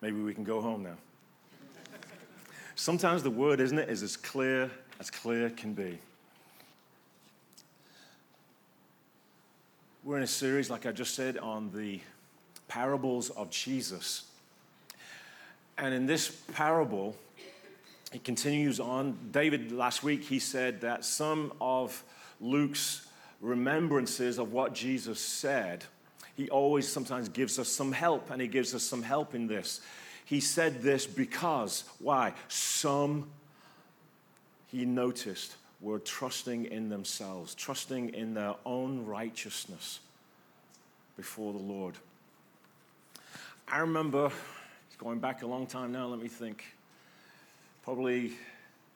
Maybe we can go home now. Sometimes the word, isn't it, is as clear as clear can be. We're in a series, like I just said, on the parables of Jesus. And in this parable, it continues on. David, last week, he said that some of Luke's remembrances of what Jesus said, he always sometimes gives us some help, and he gives us some help in this. He said this because, why? Some, he noticed, were trusting in themselves, trusting in their own righteousness before the Lord. I remember, it's going back a long time now, let me think, probably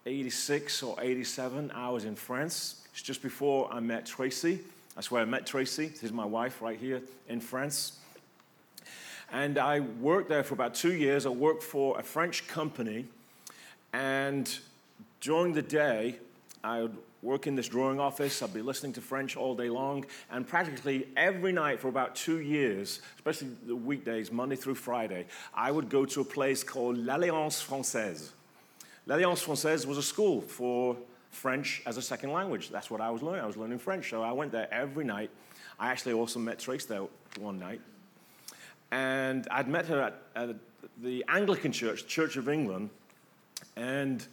86 or 87, I was in France. It's just before I met Tracy. That's where I met Tracy. Is my wife right here in France. And I worked there for about two years. I worked for a French company. And during the day, I would work in this drawing office. I'd be listening to French all day long. And practically every night for about two years, especially the weekdays, Monday through Friday, I would go to a place called L'Alliance Française. L'Alliance Française was a school for French as a second language. That's what I was learning. I was learning French. So I went there every night. I actually also met Trace there one night. And I'd met her at, at the Anglican Church, Church of England. And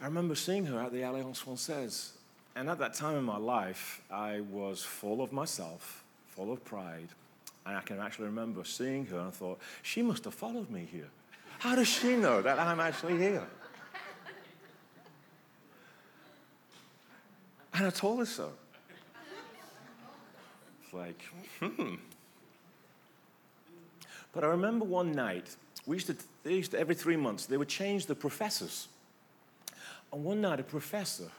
I remember seeing her at the Alliance Francaise. And at that time in my life, I was full of myself, full of pride. And I can actually remember seeing her and I thought, she must have followed me here. How does she know that I'm actually here? And I told her so. It's like, hmm. But I remember one night, we used to, they used to, every three months, they would change the professors. And one night, a professor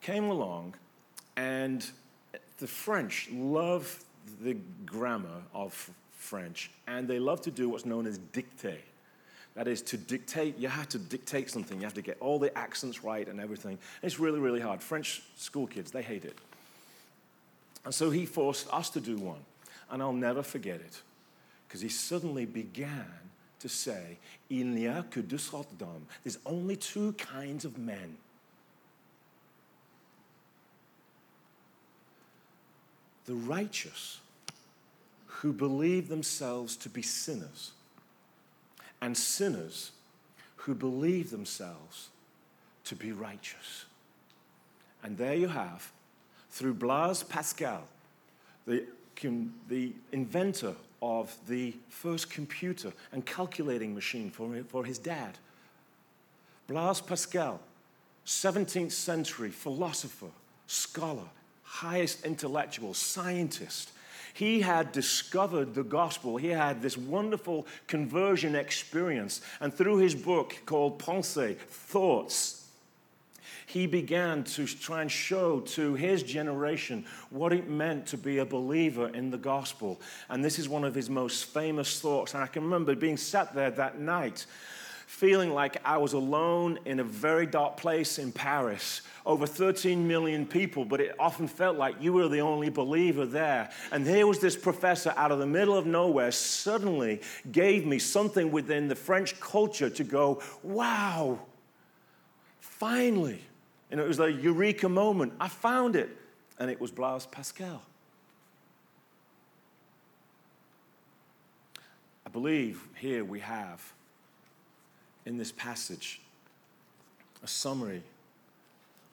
came along, and the French love the grammar of French, and they love to do what's known as dictée. That is to dictate, you have to dictate something. You have to get all the accents right and everything. It's really, really hard. French school kids, they hate it. And so he forced us to do one. And I'll never forget it. Because he suddenly began to say, Il n'y a que deux sortes d'hommes. There's only two kinds of men. The righteous who believe themselves to be sinners, and sinners who believe themselves to be righteous. And there you have, through Blaise Pascal, the, the inventor of the first computer and calculating machine for, for his dad. Blaise Pascal, 17th century philosopher, scholar, highest intellectual, scientist. He had discovered the gospel. He had this wonderful conversion experience. And through his book called Pensées, Thoughts, he began to try and show to his generation what it meant to be a believer in the gospel. And this is one of his most famous thoughts. And I can remember being sat there that night feeling like I was alone in a very dark place in Paris, over 13 million people, but it often felt like you were the only believer there. And here was this professor out of the middle of nowhere, suddenly gave me something within the French culture to go, wow, finally, and it was a eureka moment. I found it. And it was Blaise Pascal. I believe here we have in this passage a summary,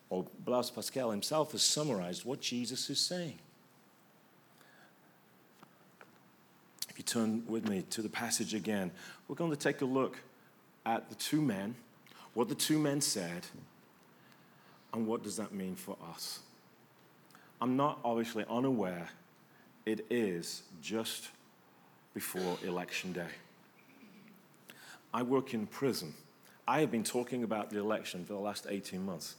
or Blaise Pascal himself has summarized what Jesus is saying. If you turn with me to the passage again, we're going to take a look at the two men, what the two men said, and what does that mean for us? I'm not obviously unaware it is just before election day. I work in prison. I have been talking about the election for the last 18 months.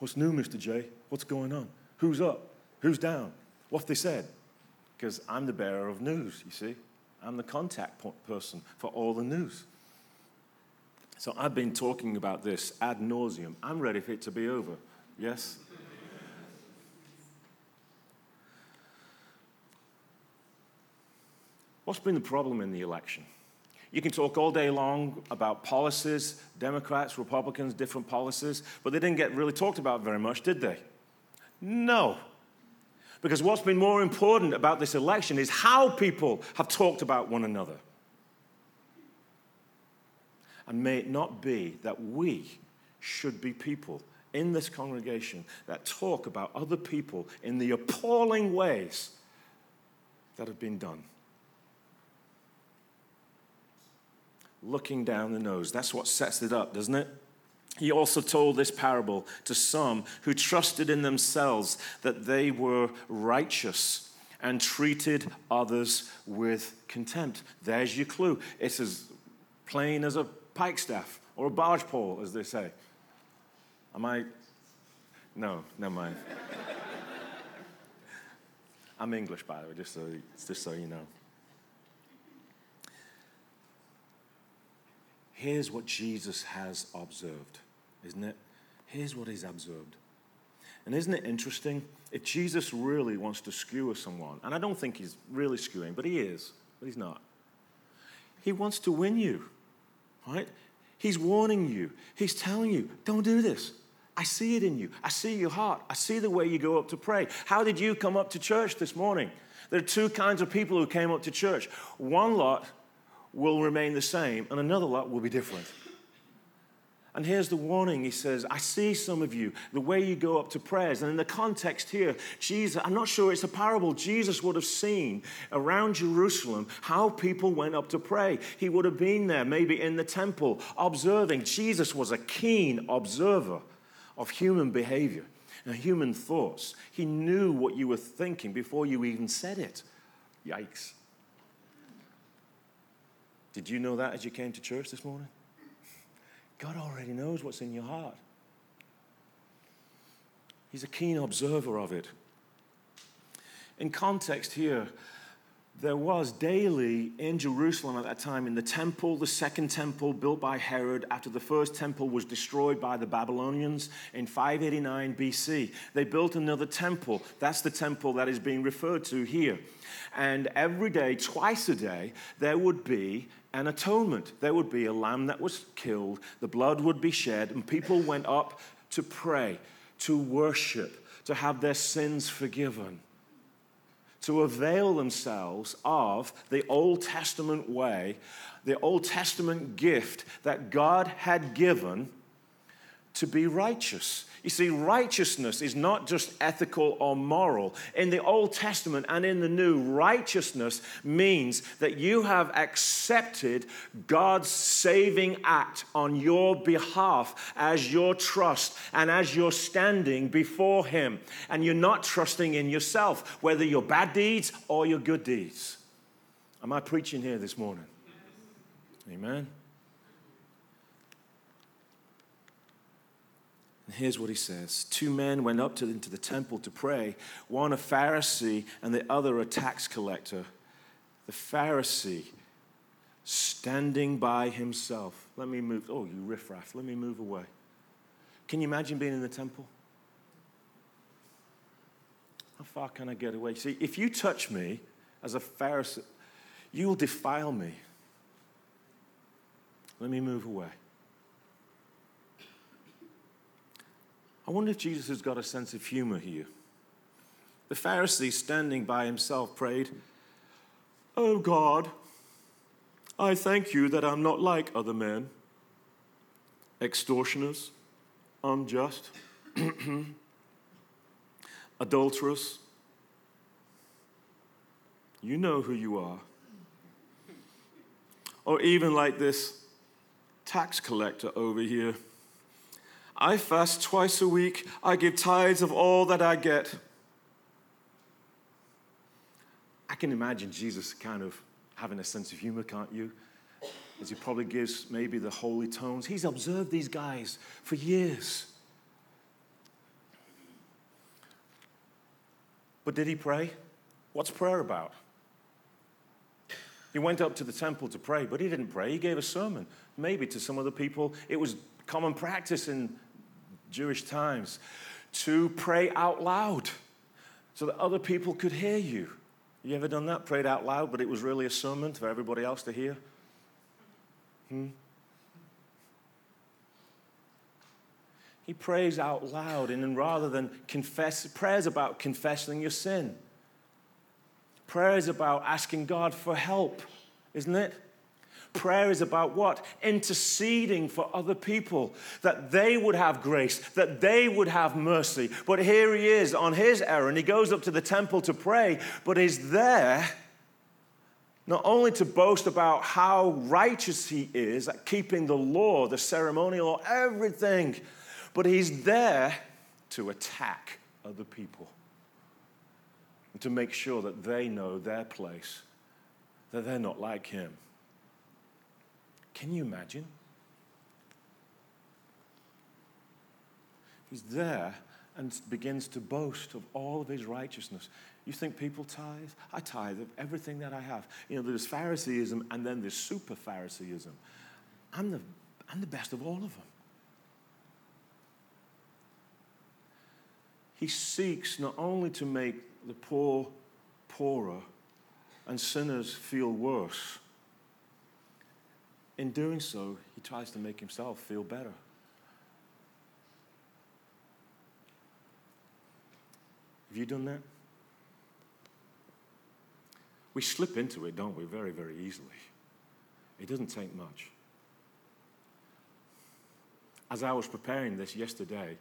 What's new, Mr. J? What's going on? Who's up? Who's down? What they said? Because I'm the bearer of news, you see. I'm the contact person for all the news. So I've been talking about this ad nauseum. I'm ready for it to be over. Yes? What's been the problem in the election? You can talk all day long about policies, Democrats, Republicans, different policies, but they didn't get really talked about very much, did they? No. Because what's been more important about this election is how people have talked about one another. And may it not be that we should be people in this congregation that talk about other people in the appalling ways that have been done. Looking down the nose. That's what sets it up, doesn't it? He also told this parable to some who trusted in themselves that they were righteous and treated others with contempt. There's your clue. It's as plain as a pikestaff or a barge pole, as they say. Am I? No, never mind. I'm English, by the way, just so, just so you know. Here's what Jesus has observed, isn't it? Here's what he's observed. And isn't it interesting? If Jesus really wants to skewer someone, and I don't think he's really skewing, but he is, but he's not. He wants to win you, right? He's warning you. He's telling you, don't do this. I see it in you. I see your heart. I see the way you go up to pray. How did you come up to church this morning? There are two kinds of people who came up to church. One lot will remain the same, and another lot will be different. And here's the warning. He says, I see some of you, the way you go up to prayers. And in the context here, Jesus, I'm not sure it's a parable. Jesus would have seen around Jerusalem how people went up to pray. He would have been there, maybe in the temple, observing. Jesus was a keen observer of human behavior and human thoughts. He knew what you were thinking before you even said it. Yikes. Did you know that as you came to church this morning? God already knows what's in your heart. He's a keen observer of it. In context here, there was daily in Jerusalem at that time in the temple, the second temple built by Herod after the first temple was destroyed by the Babylonians in 589 BC. They built another temple. That's the temple that is being referred to here. And every day, twice a day, there would be an atonement. There would be a lamb that was killed, the blood would be shed, and people went up to pray, to worship, to have their sins forgiven to avail themselves of the Old Testament way, the Old Testament gift that God had given to be righteous. You see, righteousness is not just ethical or moral. In the Old Testament and in the New, righteousness means that you have accepted God's saving act on your behalf as your trust and as your standing before Him. And you're not trusting in yourself, whether your bad deeds or your good deeds. Am I preaching here this morning? Amen. And here's what he says Two men went up to, into the temple to pray, one a Pharisee and the other a tax collector. The Pharisee standing by himself. Let me move. Oh, you riffraff. Let me move away. Can you imagine being in the temple? How far can I get away? See, if you touch me as a Pharisee, you will defile me. Let me move away. I wonder if Jesus has got a sense of humor here. The Pharisee, standing by himself, prayed, Oh God, I thank you that I'm not like other men, extortioners, unjust, adulterous. You know who you are. Or even like this tax collector over here I fast twice a week. I give tithes of all that I get. I can imagine Jesus kind of having a sense of humor, can't you? As he probably gives maybe the holy tones. He's observed these guys for years. But did he pray? What's prayer about? He went up to the temple to pray, but he didn't pray. He gave a sermon. Maybe to some other people, it was common practice in Jewish times to pray out loud so that other people could hear you. You ever done that? Prayed out loud, but it was really a sermon for everybody else to hear? Hmm? He prays out loud, and rather than confess, prayers about confessing your sin. Prayer is about asking God for help, isn't it? Prayer is about what? Interceding for other people, that they would have grace, that they would have mercy. But here he is on his errand. He goes up to the temple to pray, but he's there not only to boast about how righteous he is at keeping the law, the ceremonial everything, but he's there to attack other people and to make sure that they know their place, that they're not like him. Can you imagine? He's there and begins to boast of all of his righteousness. You think people tithe? I tithe of everything that I have. You know, there's Phariseeism and then there's super Phariseeism. I'm the, I'm the best of all of them. He seeks not only to make the poor poorer and sinners feel worse, in doing so, he tries to make himself feel better. Have you done that? We slip into it, don't we, very, very easily. It doesn't take much. As I was preparing this yesterday,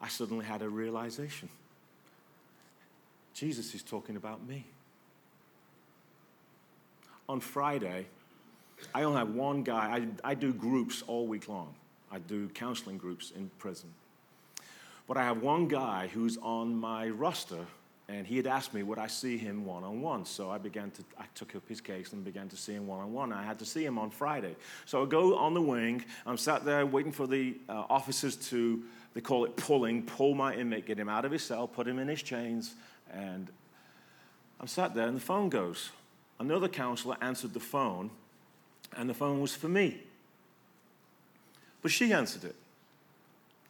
I suddenly had a realization. Jesus is talking about me. On Friday, I only have one guy. I, I do groups all week long. I do counseling groups in prison. But I have one guy who's on my roster, and he had asked me would I see him one on one. So I began to, I took up his case and began to see him one on one. I had to see him on Friday. So I go on the wing. I'm sat there waiting for the uh, officers to, they call it pulling, pull my inmate, get him out of his cell, put him in his chains, and I'm sat there, and the phone goes. Another counselor answered the phone and the phone was for me. But she answered it.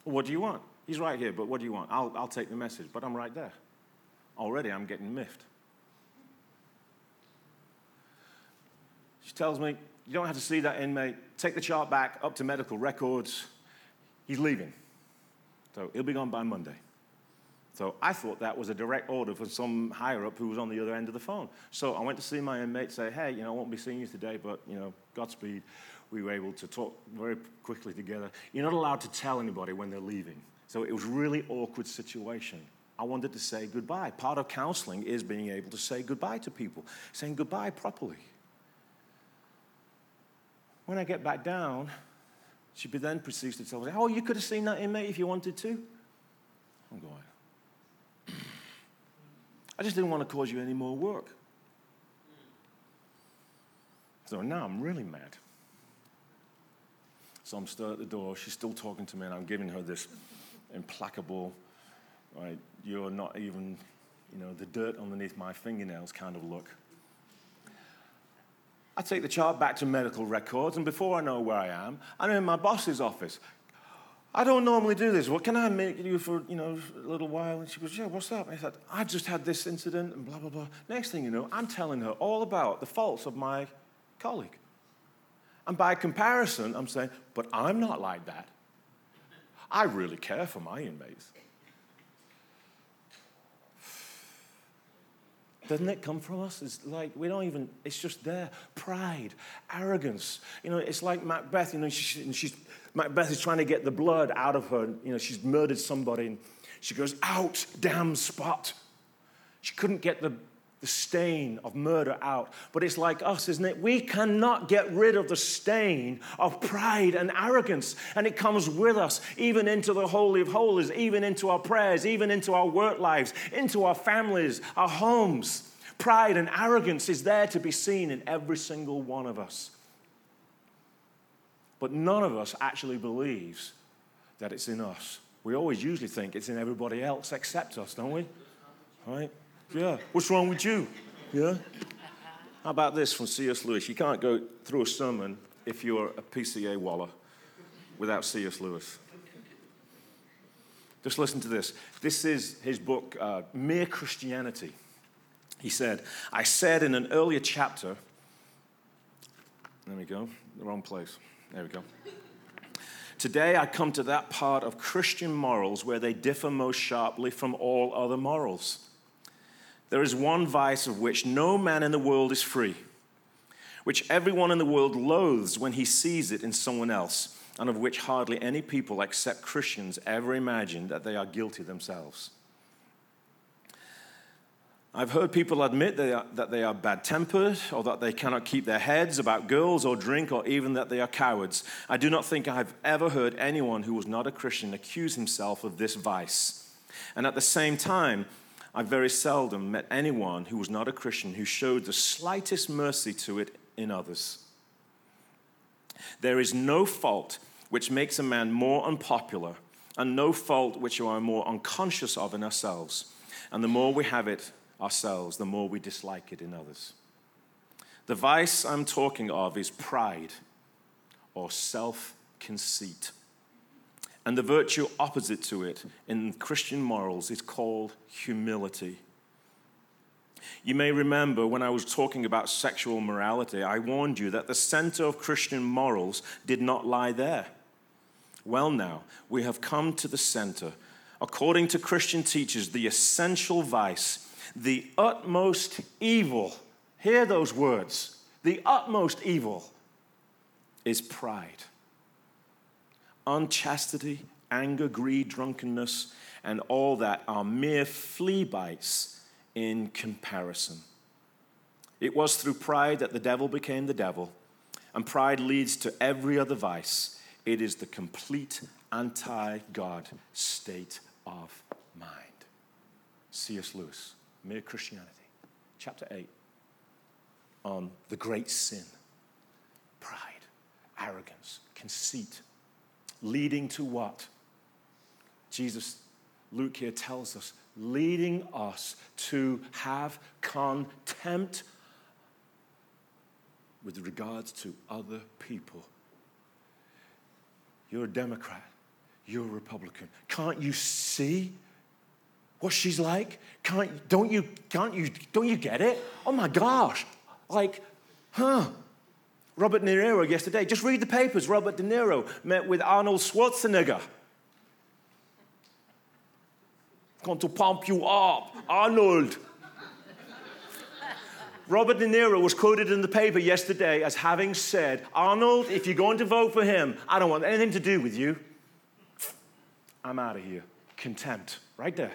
What do you want? He's right here, but what do you want? I'll, I'll take the message, but I'm right there. Already I'm getting miffed. She tells me, You don't have to see that inmate. Take the chart back up to medical records. He's leaving. So he'll be gone by Monday. So I thought that was a direct order from some higher up who was on the other end of the phone. So I went to see my inmate, say, hey, you know, I won't be seeing you today, but, you know, Godspeed. We were able to talk very quickly together. You're not allowed to tell anybody when they're leaving. So it was a really awkward situation. I wanted to say goodbye. Part of counseling is being able to say goodbye to people, saying goodbye properly. When I get back down, she then proceeds to tell me, Oh, you could have seen that inmate if you wanted to. I'm going, I just didn't want to cause you any more work. So now I'm really mad. So I'm still at the door. She's still talking to me, and I'm giving her this implacable, right, you're not even, you know, the dirt underneath my fingernails kind of look. I take the chart back to medical records, and before I know where I am, I'm in my boss's office. I don't normally do this. What can I make you for, you know, a little while? And she goes, yeah, what's up? And I said, I've just had this incident and blah, blah, blah. Next thing you know, I'm telling her all about the faults of my colleague. And by comparison, I'm saying, but I'm not like that. I really care for my inmates. Doesn't it come from us? It's like we don't even, it's just there. Pride, arrogance. You know, it's like Macbeth, you know, she, she's, Macbeth is trying to get the blood out of her. You know, she's murdered somebody and she goes, out, damn spot. She couldn't get the, the stain of murder out. But it's like us, isn't it? We cannot get rid of the stain of pride and arrogance. And it comes with us, even into the Holy of Holies, even into our prayers, even into our work lives, into our families, our homes. Pride and arrogance is there to be seen in every single one of us. But none of us actually believes that it's in us. We always usually think it's in everybody else except us, don't we? Right? Yeah. What's wrong with you? Yeah. How about this from C.S. Lewis? You can't go through a sermon if you're a PCA waller without C.S. Lewis. Just listen to this. This is his book, uh, Mere Christianity. He said, I said in an earlier chapter There we go. The wrong place. There we go. Today, I come to that part of Christian morals where they differ most sharply from all other morals. There is one vice of which no man in the world is free, which everyone in the world loathes when he sees it in someone else, and of which hardly any people except Christians ever imagine that they are guilty themselves. I've heard people admit they are, that they are bad tempered or that they cannot keep their heads about girls or drink or even that they are cowards. I do not think I have ever heard anyone who was not a Christian accuse himself of this vice. And at the same time, I've very seldom met anyone who was not a Christian who showed the slightest mercy to it in others. There is no fault which makes a man more unpopular, and no fault which we are more unconscious of in ourselves. And the more we have it, ourselves, the more we dislike it in others. The vice I'm talking of is pride or self conceit. And the virtue opposite to it in Christian morals is called humility. You may remember when I was talking about sexual morality, I warned you that the center of Christian morals did not lie there. Well, now, we have come to the center. According to Christian teachers, the essential vice the utmost evil, hear those words, the utmost evil is pride. Unchastity, anger, greed, drunkenness, and all that are mere flea bites in comparison. It was through pride that the devil became the devil, and pride leads to every other vice. It is the complete anti God state of mind. C.S. Lewis. Mere Christianity, chapter 8, on the great sin pride, arrogance, conceit, leading to what? Jesus, Luke here tells us, leading us to have contempt with regards to other people. You're a Democrat. You're a Republican. Can't you see what she's like? Can't, don't, you, can't you, don't you get it? Oh my gosh. Like, huh? Robert De Niro yesterday, just read the papers. Robert De Niro met with Arnold Schwarzenegger. Going to pump you up, Arnold. Robert De Niro was quoted in the paper yesterday as having said, Arnold, if you're going to vote for him, I don't want anything to do with you. I'm out of here. Contempt, right there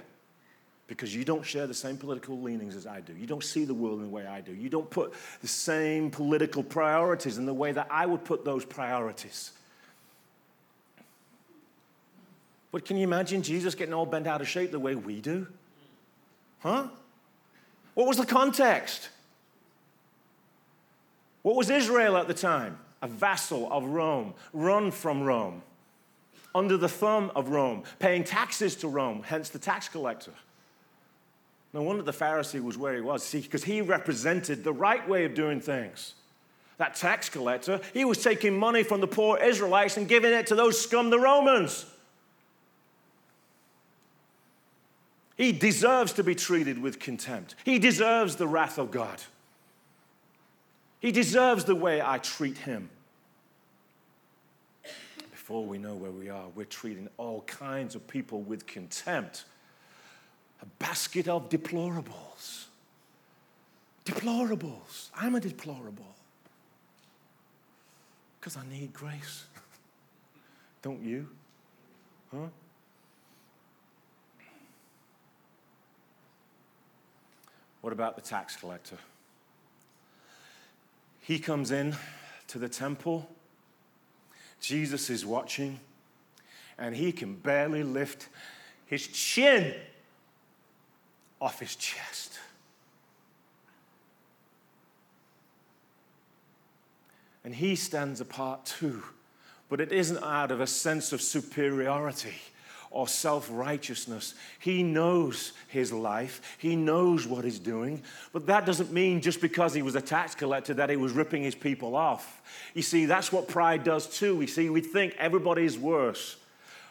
because you don't share the same political leanings as I do. You don't see the world in the way I do. You don't put the same political priorities in the way that I would put those priorities. But can you imagine Jesus getting all bent out of shape the way we do? Huh? What was the context? What was Israel at the time? A vassal of Rome, run from Rome, under the thumb of Rome, paying taxes to Rome, hence the tax collector. No wonder the Pharisee was where he was, see, because he represented the right way of doing things. That tax collector, he was taking money from the poor Israelites and giving it to those scum, the Romans. He deserves to be treated with contempt. He deserves the wrath of God. He deserves the way I treat him. Before we know where we are, we're treating all kinds of people with contempt a basket of deplorables. Deplorables. I'm a deplorable. Because I need grace. Don't you? Huh? What about the tax collector? He comes in to the temple. Jesus is watching, and he can barely lift his chin off his chest. And he stands apart too, but it isn't out of a sense of superiority or self righteousness. He knows his life, he knows what he's doing, but that doesn't mean just because he was a tax collector that he was ripping his people off. You see, that's what pride does too. You see, we think everybody's worse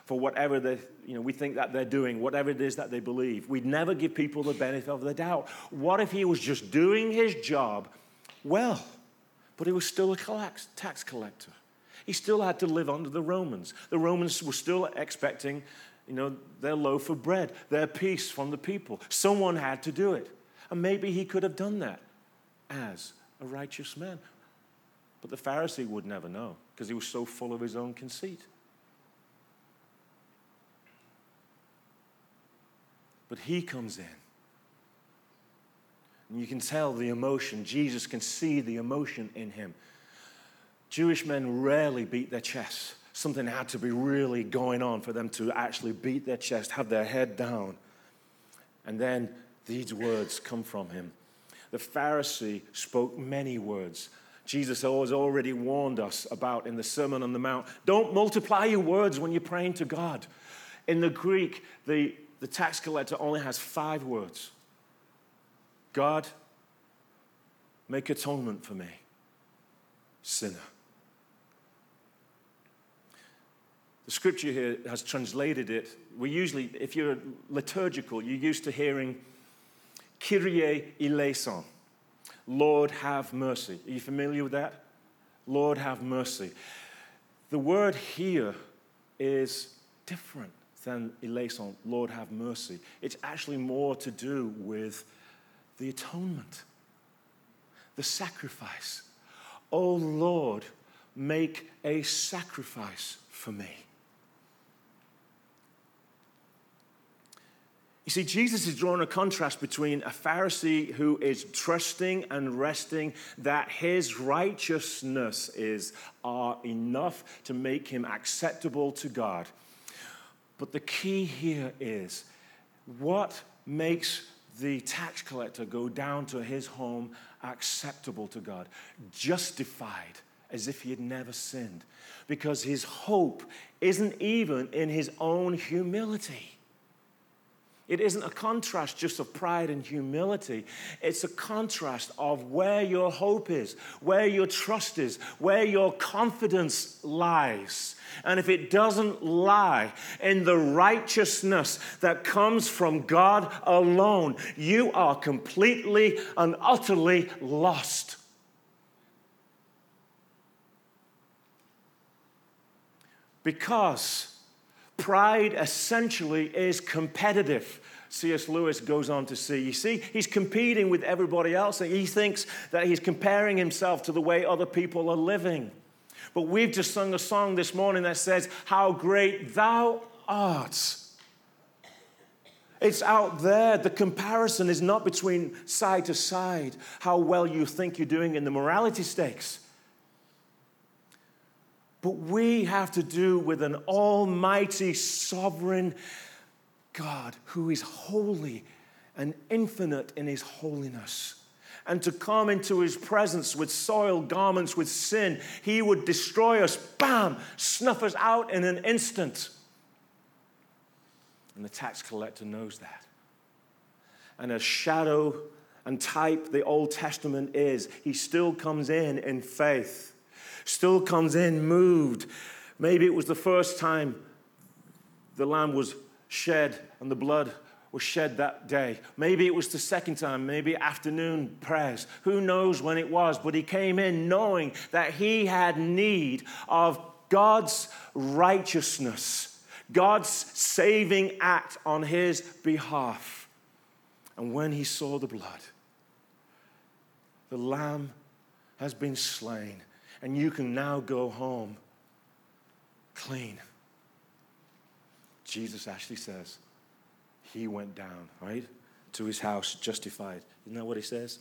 for whatever they, you know, we think that they're doing, whatever it is that they believe. We'd never give people the benefit of the doubt. What if he was just doing his job well? but he was still a tax collector. He still had to live under the Romans. The Romans were still expecting, you know, their loaf of bread, their peace from the people. Someone had to do it. And maybe he could have done that as a righteous man. But the Pharisee would never know because he was so full of his own conceit. But he comes in. And you can tell the emotion. Jesus can see the emotion in him. Jewish men rarely beat their chests. Something had to be really going on for them to actually beat their chest, have their head down. And then these words come from him. The Pharisee spoke many words. Jesus has already warned us about in the Sermon on the Mount. Don't multiply your words when you're praying to God. In the Greek, the, the tax collector only has five words God, make atonement for me, sinner. The scripture here has translated it. We usually, if you're liturgical, you're used to hearing Kyrie eleison. Lord, have mercy. Are you familiar with that? Lord, have mercy. The word here is different than eleison, Lord, have mercy. It's actually more to do with the atonement, the sacrifice. Oh Lord, make a sacrifice for me. You see, Jesus is drawing a contrast between a Pharisee who is trusting and resting that his righteousness is are enough to make him acceptable to God. But the key here is what makes the tax collector go down to his home acceptable to God, justified as if he had never sinned, because his hope isn't even in his own humility. It isn't a contrast just of pride and humility. It's a contrast of where your hope is, where your trust is, where your confidence lies. And if it doesn't lie in the righteousness that comes from God alone, you are completely and utterly lost. Because pride essentially is competitive. C.S. Lewis goes on to say, you see, he's competing with everybody else. And he thinks that he's comparing himself to the way other people are living. But we've just sung a song this morning that says, How great thou art. It's out there. The comparison is not between side to side, how well you think you're doing in the morality stakes. But we have to do with an almighty, sovereign God who is holy and infinite in his holiness. And to come into his presence with soiled garments, with sin, he would destroy us, bam, snuff us out in an instant. And the tax collector knows that. And as shadow and type the Old Testament is, he still comes in in faith still comes in moved. Maybe it was the first time the lamb was shed and the blood was shed that day. Maybe it was the second time, maybe afternoon prayers. Who knows when it was, but he came in knowing that he had need of God's righteousness, God's saving act on his behalf. And when he saw the blood, the lamb has been slain and you can now go home clean. Jesus actually says he went down, right, to his house justified. Isn't that what he says?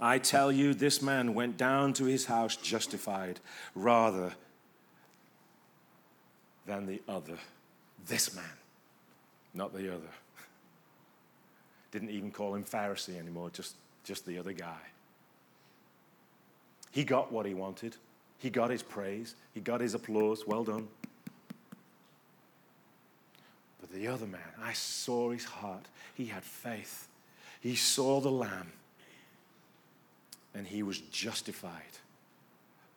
I tell you, this man went down to his house justified rather than the other. This man, not the other. Didn't even call him Pharisee anymore, just, just the other guy. He got what he wanted. He got his praise. He got his applause. Well done. But the other man, I saw his heart. He had faith. He saw the Lamb. And he was justified,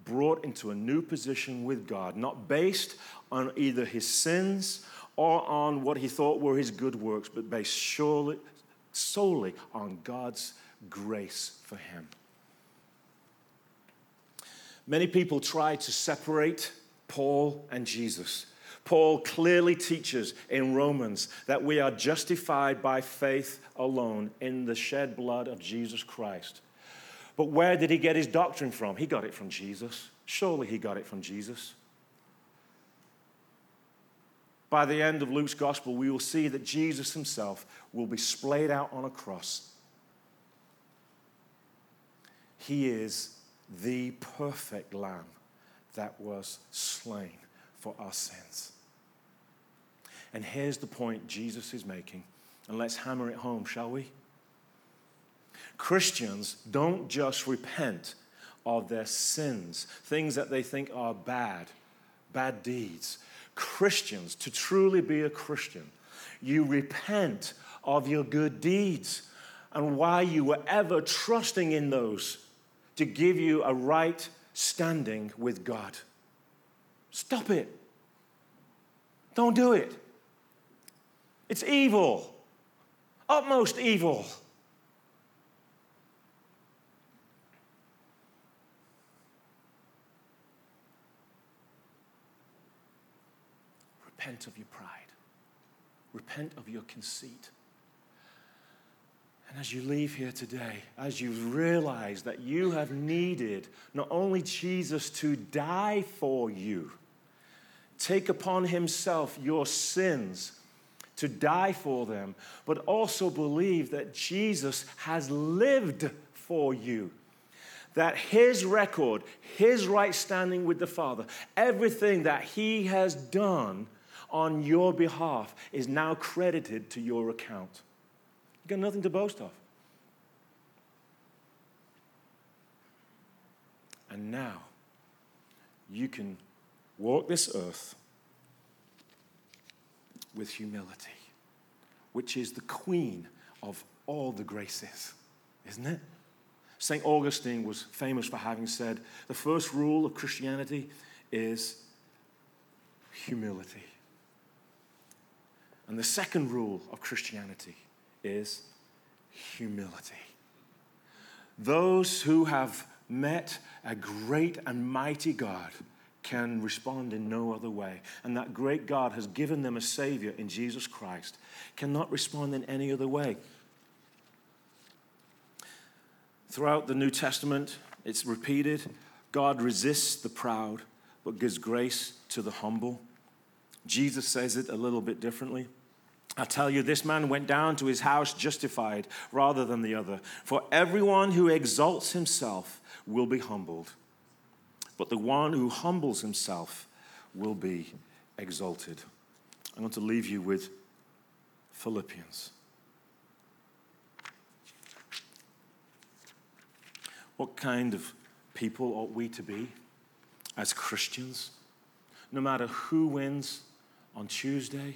brought into a new position with God, not based on either his sins or on what he thought were his good works, but based surely, solely on God's grace for him. Many people try to separate Paul and Jesus. Paul clearly teaches in Romans that we are justified by faith alone in the shed blood of Jesus Christ. But where did he get his doctrine from? He got it from Jesus. Surely he got it from Jesus. By the end of Luke's gospel, we will see that Jesus himself will be splayed out on a cross. He is the perfect lamb that was slain for our sins. And here's the point Jesus is making, and let's hammer it home, shall we? Christians don't just repent of their sins, things that they think are bad, bad deeds. Christians, to truly be a Christian, you repent of your good deeds and why you were ever trusting in those to give you a right standing with God. Stop it. Don't do it. It's evil, utmost evil. Repent of your pride. Repent of your conceit. And as you leave here today, as you realize that you have needed not only Jesus to die for you, take upon himself your sins to die for them, but also believe that Jesus has lived for you. That his record, his right standing with the Father, everything that he has done on your behalf is now credited to your account. You've got nothing to boast of. And now you can walk this earth with humility, which is the queen of all the graces, isn't it? St. Augustine was famous for having said the first rule of Christianity is humility. And the second rule of Christianity is humility. Those who have met a great and mighty God can respond in no other way. And that great God has given them a Savior in Jesus Christ, cannot respond in any other way. Throughout the New Testament, it's repeated God resists the proud, but gives grace to the humble. Jesus says it a little bit differently. I tell you, this man went down to his house justified rather than the other. For everyone who exalts himself will be humbled, but the one who humbles himself will be exalted. I want to leave you with Philippians. What kind of people ought we to be as Christians? No matter who wins on Tuesday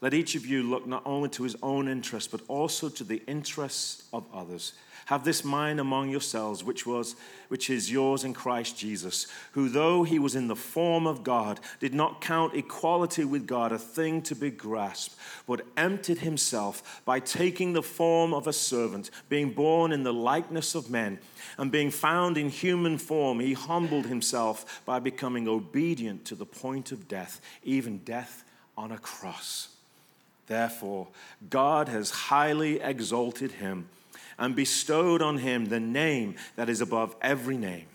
Let each of you look not only to his own interests, but also to the interests of others. Have this mind among yourselves, which, was, which is yours in Christ Jesus, who, though he was in the form of God, did not count equality with God a thing to be grasped, but emptied himself by taking the form of a servant, being born in the likeness of men, and being found in human form, he humbled himself by becoming obedient to the point of death, even death on a cross. Therefore, God has highly exalted him and bestowed on him the name that is above every name,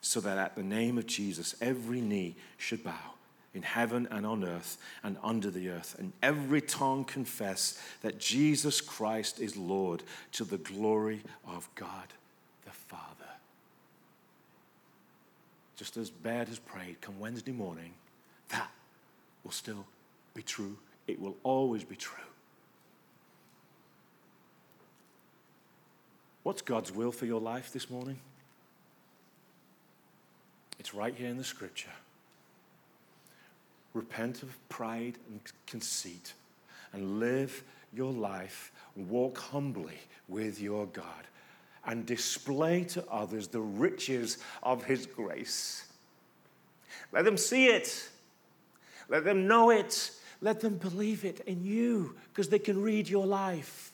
so that at the name of Jesus every knee should bow in heaven and on earth and under the earth, and every tongue confess that Jesus Christ is Lord to the glory of God the Father. Just as Baird has prayed, come Wednesday morning, that will still be true it will always be true. What's God's will for your life this morning? It's right here in the scripture. Repent of pride and conceit and live your life, walk humbly with your God, and display to others the riches of His grace. Let them see it, let them know it, let them believe it in you, because they can read your life.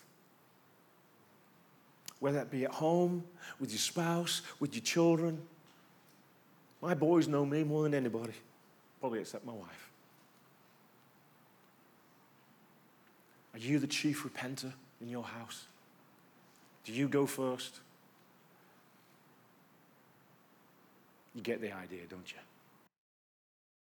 Whether that be at home, with your spouse, with your children. My boys know me more than anybody, probably except my wife. Are you the chief repenter in your house? Do you go first? You get the idea, don't you?